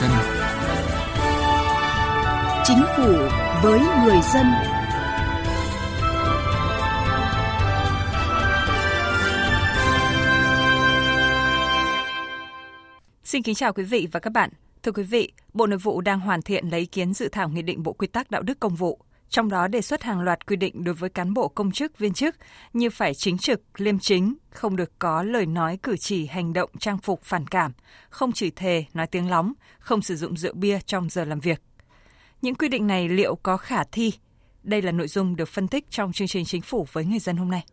dân. Chính phủ với người dân. Xin kính chào quý vị và các bạn. Thưa quý vị, Bộ Nội vụ đang hoàn thiện lấy ý kiến dự thảo nghị định Bộ Quy tắc đạo đức công vụ trong đó đề xuất hàng loạt quy định đối với cán bộ công chức viên chức như phải chính trực, liêm chính, không được có lời nói cử chỉ hành động trang phục phản cảm, không chửi thề, nói tiếng lóng, không sử dụng rượu bia trong giờ làm việc. Những quy định này liệu có khả thi? Đây là nội dung được phân tích trong chương trình chính phủ với người dân hôm nay.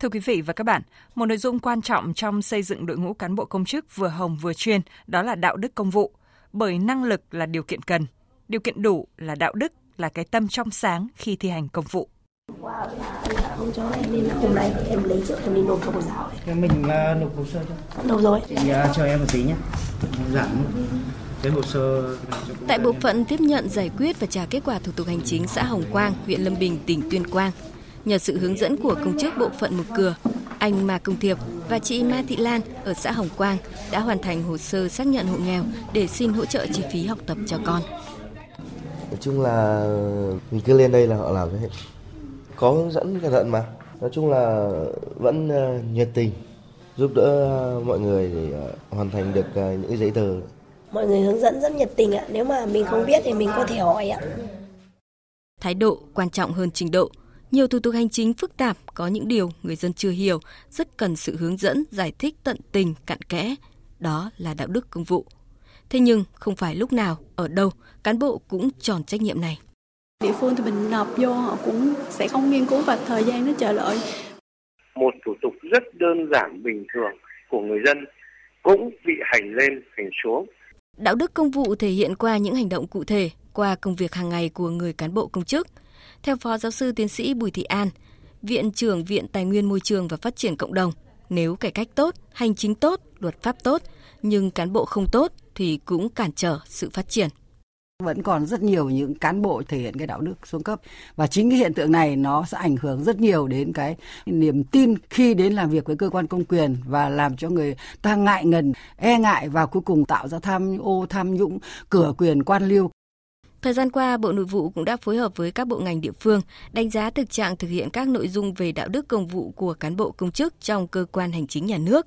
Thưa quý vị và các bạn, một nội dung quan trọng trong xây dựng đội ngũ cán bộ công chức vừa hồng vừa chuyên đó là đạo đức công vụ bởi năng lực là điều kiện cần, điều kiện đủ là đạo đức, là cái tâm trong sáng khi thi hành công vụ. không cho em nên hôm nay em lấy trước em đi nộp cho cô giáo Thế mình uh, nộp hồ sơ cho. Nộp rồi. Chị uh, chờ em một tí nhé. Giảm cái hồ sơ. Tại bộ phận tiếp nhận giải quyết và trả kết quả thủ tục hành chính xã Hồng Quang, huyện Lâm Bình, tỉnh Tuyên Quang, nhờ sự hướng dẫn của công chức bộ phận một cửa, anh Ma Công Thiệp và chị Ma Thị Lan ở xã Hồng Quang đã hoàn thành hồ sơ xác nhận hộ nghèo để xin hỗ trợ chi phí học tập cho con. Nói chung là mình cứ lên đây là họ làm hết. Có hướng dẫn cẩn thận mà. Nói chung là vẫn uh, nhiệt tình giúp đỡ mọi người để uh, hoàn thành được uh, những giấy tờ. Mọi người hướng dẫn rất nhiệt tình ạ. Nếu mà mình không biết thì mình có thể hỏi ạ. Thái độ quan trọng hơn trình độ. Nhiều thủ tục hành chính phức tạp, có những điều người dân chưa hiểu, rất cần sự hướng dẫn, giải thích tận tình, cặn kẽ. Đó là đạo đức công vụ. Thế nhưng không phải lúc nào, ở đâu, cán bộ cũng tròn trách nhiệm này. Địa phương thì mình nộp vô họ cũng sẽ không nghiên cứu và thời gian nó chờ đợi. Một thủ tục rất đơn giản bình thường của người dân cũng bị hành lên, hành xuống. Đạo đức công vụ thể hiện qua những hành động cụ thể, qua công việc hàng ngày của người cán bộ công chức – theo Phó Giáo sư Tiến sĩ Bùi Thị An, Viện trưởng Viện Tài nguyên Môi trường và Phát triển Cộng đồng, nếu cải cách tốt, hành chính tốt, luật pháp tốt, nhưng cán bộ không tốt thì cũng cản trở sự phát triển. Vẫn còn rất nhiều những cán bộ thể hiện cái đạo đức xuống cấp. Và chính cái hiện tượng này nó sẽ ảnh hưởng rất nhiều đến cái niềm tin khi đến làm việc với cơ quan công quyền và làm cho người ta ngại ngần e ngại và cuối cùng tạo ra tham ô tham nhũng cửa quyền quan liêu. Thời gian qua, Bộ Nội vụ cũng đã phối hợp với các bộ ngành địa phương đánh giá thực trạng thực hiện các nội dung về đạo đức công vụ của cán bộ công chức trong cơ quan hành chính nhà nước.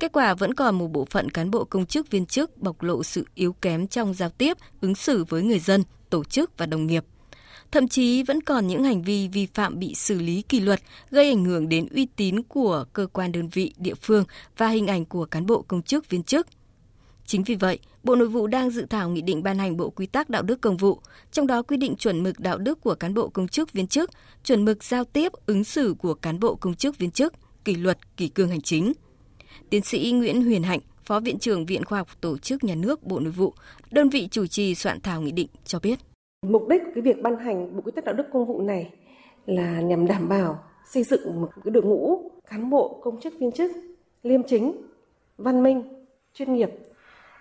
Kết quả vẫn còn một bộ phận cán bộ công chức viên chức bộc lộ sự yếu kém trong giao tiếp, ứng xử với người dân, tổ chức và đồng nghiệp. Thậm chí vẫn còn những hành vi vi phạm bị xử lý kỷ luật, gây ảnh hưởng đến uy tín của cơ quan đơn vị địa phương và hình ảnh của cán bộ công chức viên chức. Chính vì vậy, Bộ Nội vụ đang dự thảo nghị định ban hành bộ quy tắc đạo đức công vụ, trong đó quy định chuẩn mực đạo đức của cán bộ công chức viên chức, chuẩn mực giao tiếp ứng xử của cán bộ công chức viên chức, kỷ luật, kỷ cương hành chính. Tiến sĩ Nguyễn Huyền Hạnh, Phó Viện trưởng Viện Khoa học Tổ chức Nhà nước Bộ Nội vụ, đơn vị chủ trì soạn thảo nghị định cho biết. Mục đích của cái việc ban hành bộ quy tắc đạo đức công vụ này là nhằm đảm bảo xây dựng một cái đội ngũ cán bộ công chức viên chức liêm chính, văn minh, chuyên nghiệp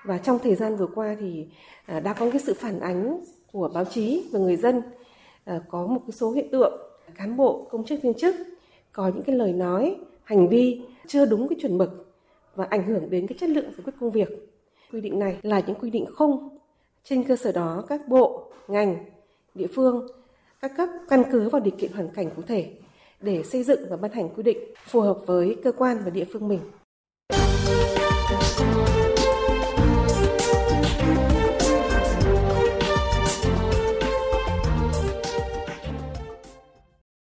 và trong thời gian vừa qua thì à, đã có cái sự phản ánh của báo chí và người dân à, có một cái số hiện tượng cán bộ, công chức, viên chức có những cái lời nói, hành vi chưa đúng cái chuẩn mực và ảnh hưởng đến cái chất lượng giải quyết công việc. Quy định này là những quy định không trên cơ sở đó các bộ, ngành, địa phương, các cấp căn cứ vào điều kiện hoàn cảnh cụ thể để xây dựng và ban hành quy định phù hợp với cơ quan và địa phương mình.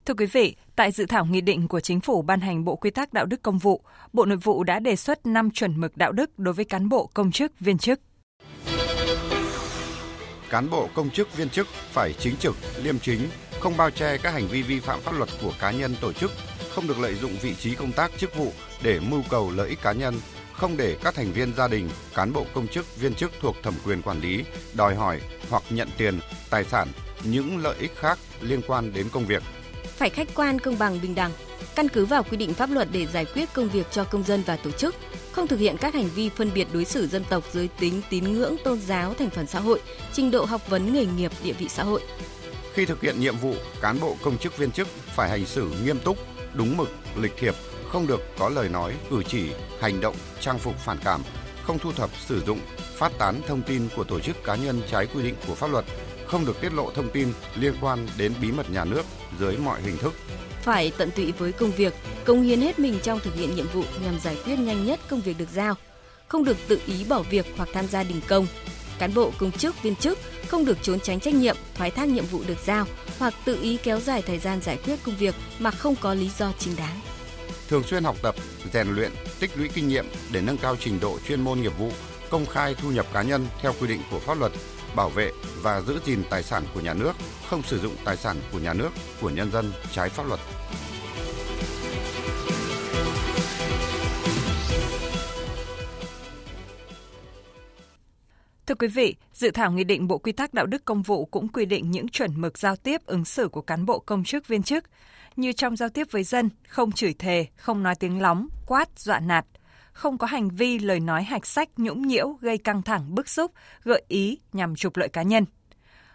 Thưa quý vị, tại dự thảo nghị định của Chính phủ ban hành Bộ Quy tắc Đạo đức Công vụ, Bộ Nội vụ đã đề xuất 5 chuẩn mực đạo đức đối với cán bộ công chức viên chức. Cán bộ công chức viên chức phải chính trực, liêm chính, không bao che các hành vi vi phạm pháp luật của cá nhân tổ chức, không được lợi dụng vị trí công tác chức vụ để mưu cầu lợi ích cá nhân, không để các thành viên gia đình, cán bộ công chức viên chức thuộc thẩm quyền quản lý đòi hỏi hoặc nhận tiền, tài sản, những lợi ích khác liên quan đến công việc phải khách quan công bằng bình đẳng, căn cứ vào quy định pháp luật để giải quyết công việc cho công dân và tổ chức, không thực hiện các hành vi phân biệt đối xử dân tộc, giới tính, tín ngưỡng, tôn giáo, thành phần xã hội, trình độ học vấn nghề nghiệp, địa vị xã hội. Khi thực hiện nhiệm vụ, cán bộ công chức viên chức phải hành xử nghiêm túc, đúng mực, lịch thiệp, không được có lời nói, cử chỉ, hành động, trang phục phản cảm, không thu thập, sử dụng, phát tán thông tin của tổ chức cá nhân trái quy định của pháp luật, không được tiết lộ thông tin liên quan đến bí mật nhà nước dưới mọi hình thức. Phải tận tụy với công việc, công hiến hết mình trong thực hiện nhiệm vụ nhằm giải quyết nhanh nhất công việc được giao. Không được tự ý bỏ việc hoặc tham gia đình công. Cán bộ công chức viên chức không được trốn tránh trách nhiệm, thoái thác nhiệm vụ được giao hoặc tự ý kéo dài thời gian giải quyết công việc mà không có lý do chính đáng. Thường xuyên học tập, rèn luyện, tích lũy kinh nghiệm để nâng cao trình độ chuyên môn nghiệp vụ, công khai thu nhập cá nhân theo quy định của pháp luật, bảo vệ và giữ gìn tài sản của nhà nước, không sử dụng tài sản của nhà nước, của nhân dân trái pháp luật. Thưa quý vị, dự thảo nghị định Bộ Quy tắc Đạo đức Công vụ cũng quy định những chuẩn mực giao tiếp ứng xử của cán bộ công chức viên chức, như trong giao tiếp với dân, không chửi thề, không nói tiếng lóng, quát, dọa nạt, không có hành vi lời nói hạch sách nhũng nhiễu gây căng thẳng bức xúc, gợi ý nhằm trục lợi cá nhân.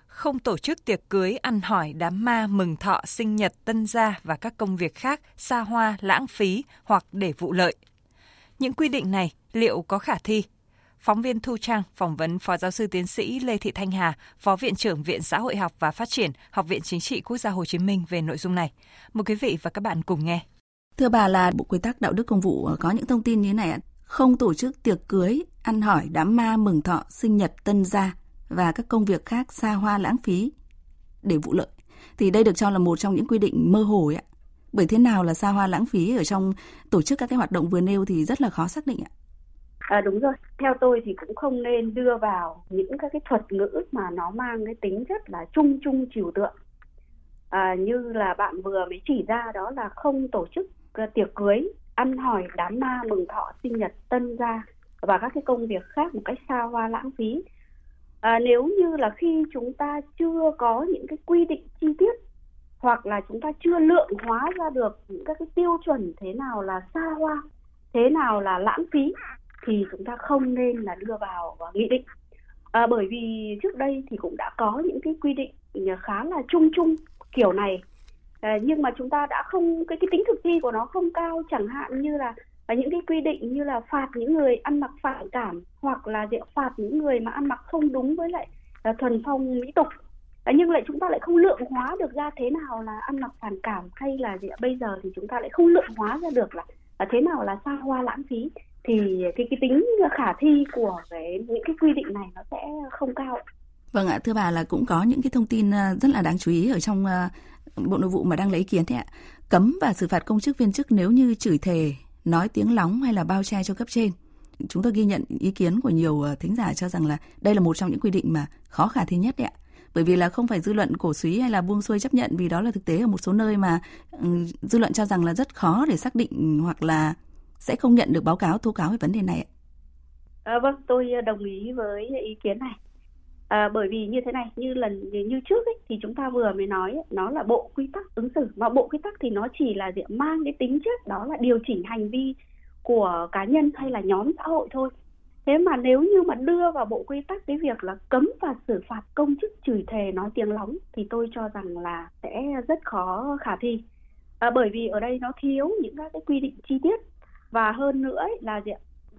Không tổ chức tiệc cưới, ăn hỏi, đám ma, mừng thọ, sinh nhật, tân gia và các công việc khác xa hoa, lãng phí hoặc để vụ lợi. Những quy định này liệu có khả thi? Phóng viên Thu Trang phỏng vấn Phó Giáo sư Tiến sĩ Lê Thị Thanh Hà, Phó Viện trưởng Viện Xã hội học và Phát triển, Học viện Chính trị Quốc gia Hồ Chí Minh về nội dung này. Mời quý vị và các bạn cùng nghe. Thưa bà là Bộ Quy tắc Đạo đức Công vụ ờ, có những thông tin như thế này ạ. Không tổ chức tiệc cưới, ăn hỏi, đám ma, mừng thọ, sinh nhật, tân gia và các công việc khác xa hoa lãng phí để vụ lợi. Thì đây được cho là một trong những quy định mơ hồ ạ. Bởi thế nào là xa hoa lãng phí ở trong tổ chức các cái hoạt động vừa nêu thì rất là khó xác định ạ. À, đúng rồi. Theo tôi thì cũng không nên đưa vào những các cái thuật ngữ mà nó mang cái tính rất là chung chung trừu tượng. À, như là bạn vừa mới chỉ ra đó là không tổ chức à, tiệc cưới, ăn hỏi, đám ma, mừng thọ, sinh nhật, tân gia và các cái công việc khác một cách xa hoa lãng phí. À, nếu như là khi chúng ta chưa có những cái quy định chi tiết hoặc là chúng ta chưa lượng hóa ra được những các cái tiêu chuẩn thế nào là xa hoa, thế nào là lãng phí thì chúng ta không nên là đưa vào nghị định. À, bởi vì trước đây thì cũng đã có những cái quy định ờ, khá là chung chung kiểu này. À, nhưng mà chúng ta đã không cái cái tính thực thi của nó không cao chẳng hạn như là và những cái quy định như là phạt những người ăn mặc phản cảm hoặc là diện phạt những người mà ăn mặc không đúng với lại là thuần phong mỹ tục. À, nhưng lại chúng ta lại không lượng hóa được ra thế nào là ăn mặc phản cảm hay là gì bây giờ thì chúng ta lại không lượng hóa ra được là, là thế nào là xa hoa lãng phí thì cái cái tính khả thi của cái những cái quy định này nó sẽ không cao. Vâng ạ, thưa bà là cũng có những cái thông tin ờ, rất là đáng chú ý ở trong ờ, Bộ Nội vụ mà đang lấy ý kiến thế ạ. Cấm và xử phạt công chức viên chức nếu như chửi thề, nói tiếng lóng hay là bao che cho cấp trên. Chúng tôi ghi nhận ý kiến của nhiều ờ, thính giả cho rằng là đây là một trong những quy định mà khó khả thi nhất đấy ạ bởi vì là không phải dư luận cổ suý hay là buông xuôi chấp nhận vì đó là thực tế ở một số nơi mà dư luận cho rằng là rất khó để xác định hoặc là sẽ không nhận được báo cáo tố cáo về vấn đề này ạ? À, vâng, tôi ờ, đồng ý với ý kiến này. À, bởi vì như thế này, như lần như trước ấy, thì chúng ta vừa mới nói ấy, nó là bộ quy tắc ứng xử mà bộ quy tắc thì nó chỉ là diện mang cái tính chất đó là điều chỉnh hành vi của cá nhân hay là nhóm xã hội thôi. Thế mà nếu như mà đưa vào bộ quy tắc cái việc là cấm và xử phạt công chức chửi thề nói tiếng lóng thì tôi cho rằng là sẽ rất khó khả thi. À, bởi vì ở đây nó thiếu những các cái quy định chi tiết và hơn nữa ấy, là gì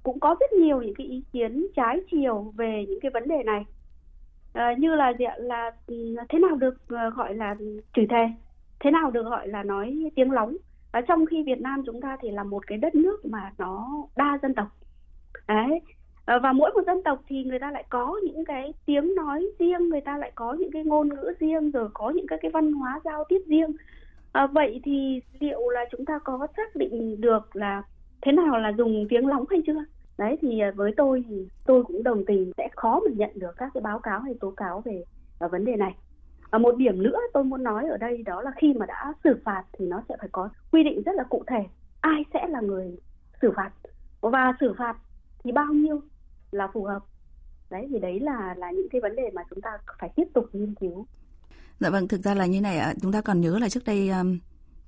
cũng có rất nhiều những cái ý kiến trái chiều về những cái vấn đề này. À, như là gì là ừ, thế nào được ờ, gọi là chửi thề? Thế nào được gọi là nói tiếng lóng? À, trong khi Việt Nam chúng ta thì là một cái đất nước mà nó đa dân tộc. Đấy. À, và mỗi một dân tộc thì người ta lại có những cái tiếng nói riêng người ta lại có những cái ngôn ngữ riêng rồi có những cái cái văn hóa giao tiếp riêng. À, vậy thì liệu là chúng ta có xác định được là thế nào là dùng tiếng lóng hay chưa? Đấy, thì à, với tôi thì tôi cũng đồng tình, sẽ khó mà nhận được các cái báo cáo hay tố cáo về ở vấn đề này. Và một điểm nữa tôi muốn nói ở đây đó là khi mà đã xử phạt thì nó sẽ phải có quy định rất là cụ thể. Ai sẽ là người xử phạt? Và xử phạt thì bao nhiêu là phù hợp? Đấy, thì đấy là là những cái vấn đề mà chúng ta phải tiếp tục nghiên cứu. Dạ vâng thực ra là như này ạ. Chúng ta còn nhớ là trước đây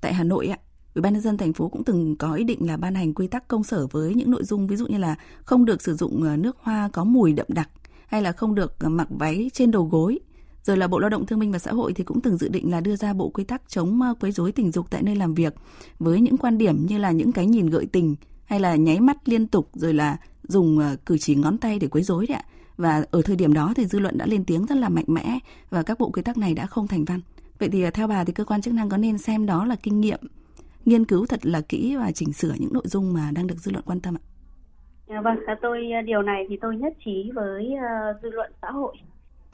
tại hà nội ạ Ủy ban nhân dân thành phố cũng từng có ý định là ban hành quy tắc công sở với những nội dung, ví dụ như là không được sử dụng ờ, nước hoa có mùi đậm đặc hay là không được ờ, mặc váy trên đầu gối Rồi là Bộ Lao động Thương binh và Xã hội thì cũng từng dự định là đưa ra bộ quy tắc chống ờ, quấy rối tình dục tại nơi làm việc với những quan điểm như là những cái nhìn gợi tình hay là nháy mắt liên tục rồi là dùng cử chỉ ngón tay để quấy rối đấy ạ. Và ở thời điểm đó thì dư luận đã lên tiếng rất là mạnh mẽ và các bộ quy tắc này đã không thành văn. Vậy thì theo bà thì cơ quan chức năng có nên xem đó là kinh nghiệm nghiên cứu thật là kỹ và chỉnh sửa những nội dung mà đang được dư luận quan tâm ạ? Dạ vâng, à, tôi à, điều này thì tôi nhất trí với à, dư luận xã hội.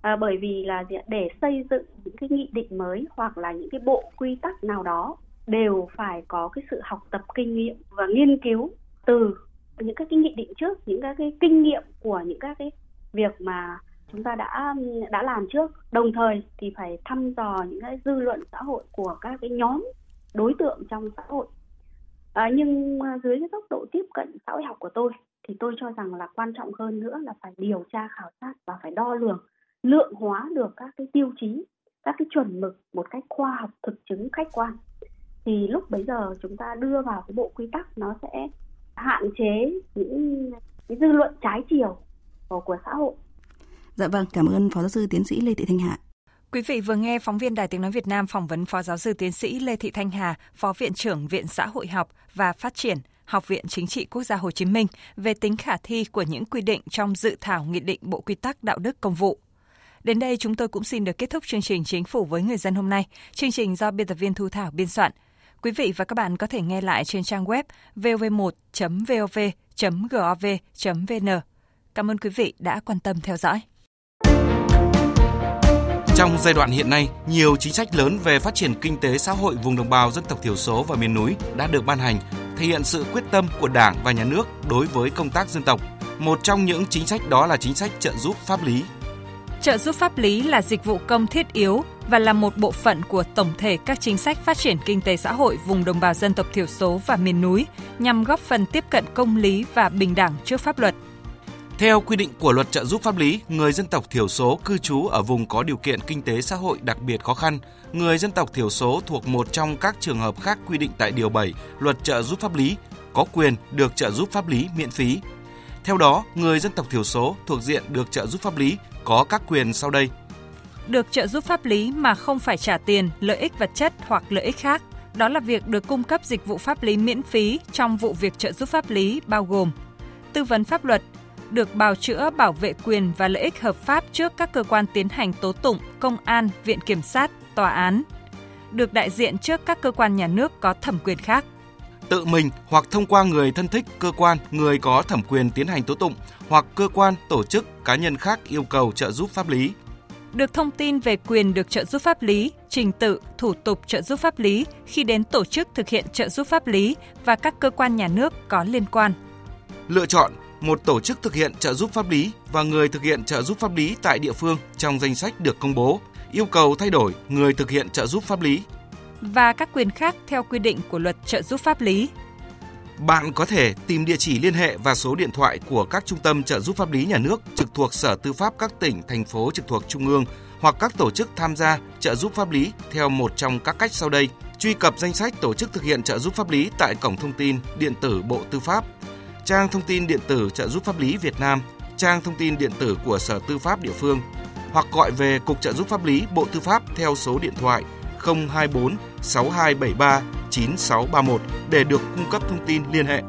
À, bởi vì là để xây dựng những cái nghị định mới hoặc là những cái bộ quy tắc nào đó đều phải có cái sự học tập kinh nghiệm và nghiên cứu từ những các cái nghị định trước những các cái kinh nghiệm của những các cái việc mà chúng ta đã đã làm trước. Đồng thời thì phải thăm dò những cái dư luận xã hội của các cái nhóm đối tượng trong xã hội à, nhưng à, dưới cái góc độ tiếp cận xã hội học của tôi thì tôi cho rằng là quan trọng hơn nữa là phải điều tra khảo sát và phải đo lường lượng hóa được các cái tiêu chí các cái chuẩn mực một cách khoa học thực chứng khách quan thì lúc bấy giờ chúng ta đưa vào cái bộ quy tắc nó sẽ hạn chế những cái dư luận trái chiều của xã hội. Dạ vâng, cảm ơn Phó giáo sư tiến sĩ Lê Thị Thanh Hạ. Quý vị vừa nghe phóng viên Đài Tiếng Nói Việt Nam phỏng vấn Phó giáo sư tiến sĩ Lê Thị Thanh Hà, Phó Viện trưởng Viện Xã hội học và Phát triển, Học viện Chính trị Quốc gia Hồ Chí Minh về tính khả thi của những quy định trong dự thảo Nghị định Bộ Quy tắc Đạo đức Công vụ. Đến đây chúng tôi cũng xin được kết thúc chương trình Chính phủ với người dân hôm nay. Chương trình do biên tập viên Thu Thảo biên soạn. Quý vị và các bạn có thể nghe lại trên trang web vov1.vov.gov.vn. Cảm ơn quý vị đã quan tâm theo dõi. Trong giai đoạn hiện nay, nhiều chính sách lớn về phát triển kinh tế xã hội vùng đồng bào dân tộc thiểu số và miền núi đã được ban hành, thể hiện sự quyết tâm của Đảng và Nhà nước đối với công tác dân tộc. Một trong những chính sách đó là chính sách trợ giúp pháp lý Trợ giúp pháp lý là dịch vụ công thiết yếu và là một bộ phận của tổng thể các chính sách phát triển kinh tế xã hội vùng đồng bào dân tộc thiểu số và miền núi nhằm góp phần tiếp cận công lý và bình đẳng trước pháp luật. Theo quy định của luật trợ giúp pháp lý, người dân tộc thiểu số cư trú ở vùng có điều kiện kinh tế xã hội đặc biệt khó khăn, người dân tộc thiểu số thuộc một trong các trường hợp khác quy định tại Điều 7 Luật trợ giúp pháp lý có quyền được trợ giúp pháp lý miễn phí. Theo đó, người dân tộc thiểu số thuộc diện được trợ giúp pháp lý có các quyền sau đây. Được trợ giúp pháp lý mà không phải trả tiền, lợi ích vật chất hoặc lợi ích khác. Đó là việc được cung cấp dịch vụ pháp lý miễn phí trong vụ việc trợ giúp pháp lý bao gồm tư vấn pháp luật, được bào chữa bảo vệ quyền và lợi ích hợp pháp trước các cơ quan tiến hành tố tụng, công an, viện kiểm sát, tòa án, được đại diện trước các cơ quan nhà nước có thẩm quyền khác tự mình hoặc thông qua người thân thích, cơ quan, người có thẩm quyền tiến hành tố tụng hoặc cơ quan, tổ chức, cá nhân khác yêu cầu trợ giúp pháp lý. Được thông tin về quyền được trợ giúp pháp lý, trình tự, thủ tục trợ giúp pháp lý khi đến tổ chức thực hiện trợ giúp pháp lý và các cơ quan nhà nước có liên quan. Lựa chọn một tổ chức thực hiện trợ giúp pháp lý và người thực hiện trợ giúp pháp lý tại địa phương trong danh sách được công bố, yêu cầu thay đổi người thực hiện trợ giúp pháp lý và các quyền khác theo quy định của luật trợ giúp pháp lý. Bạn có thể tìm địa chỉ liên hệ và số điện thoại của các trung tâm trợ giúp pháp lý nhà nước trực thuộc Sở Tư pháp các tỉnh, thành phố trực thuộc Trung ương hoặc các tổ chức tham gia trợ giúp pháp lý theo một trong các cách sau đây. Truy cập danh sách tổ chức thực hiện trợ giúp pháp lý tại cổng thông tin điện tử Bộ Tư pháp, trang thông tin điện tử trợ giúp pháp lý Việt Nam, trang thông tin điện tử của Sở Tư pháp địa phương hoặc gọi về Cục trợ giúp pháp lý Bộ Tư pháp theo số điện thoại 024 6273 9631 để được cung cấp thông tin liên hệ.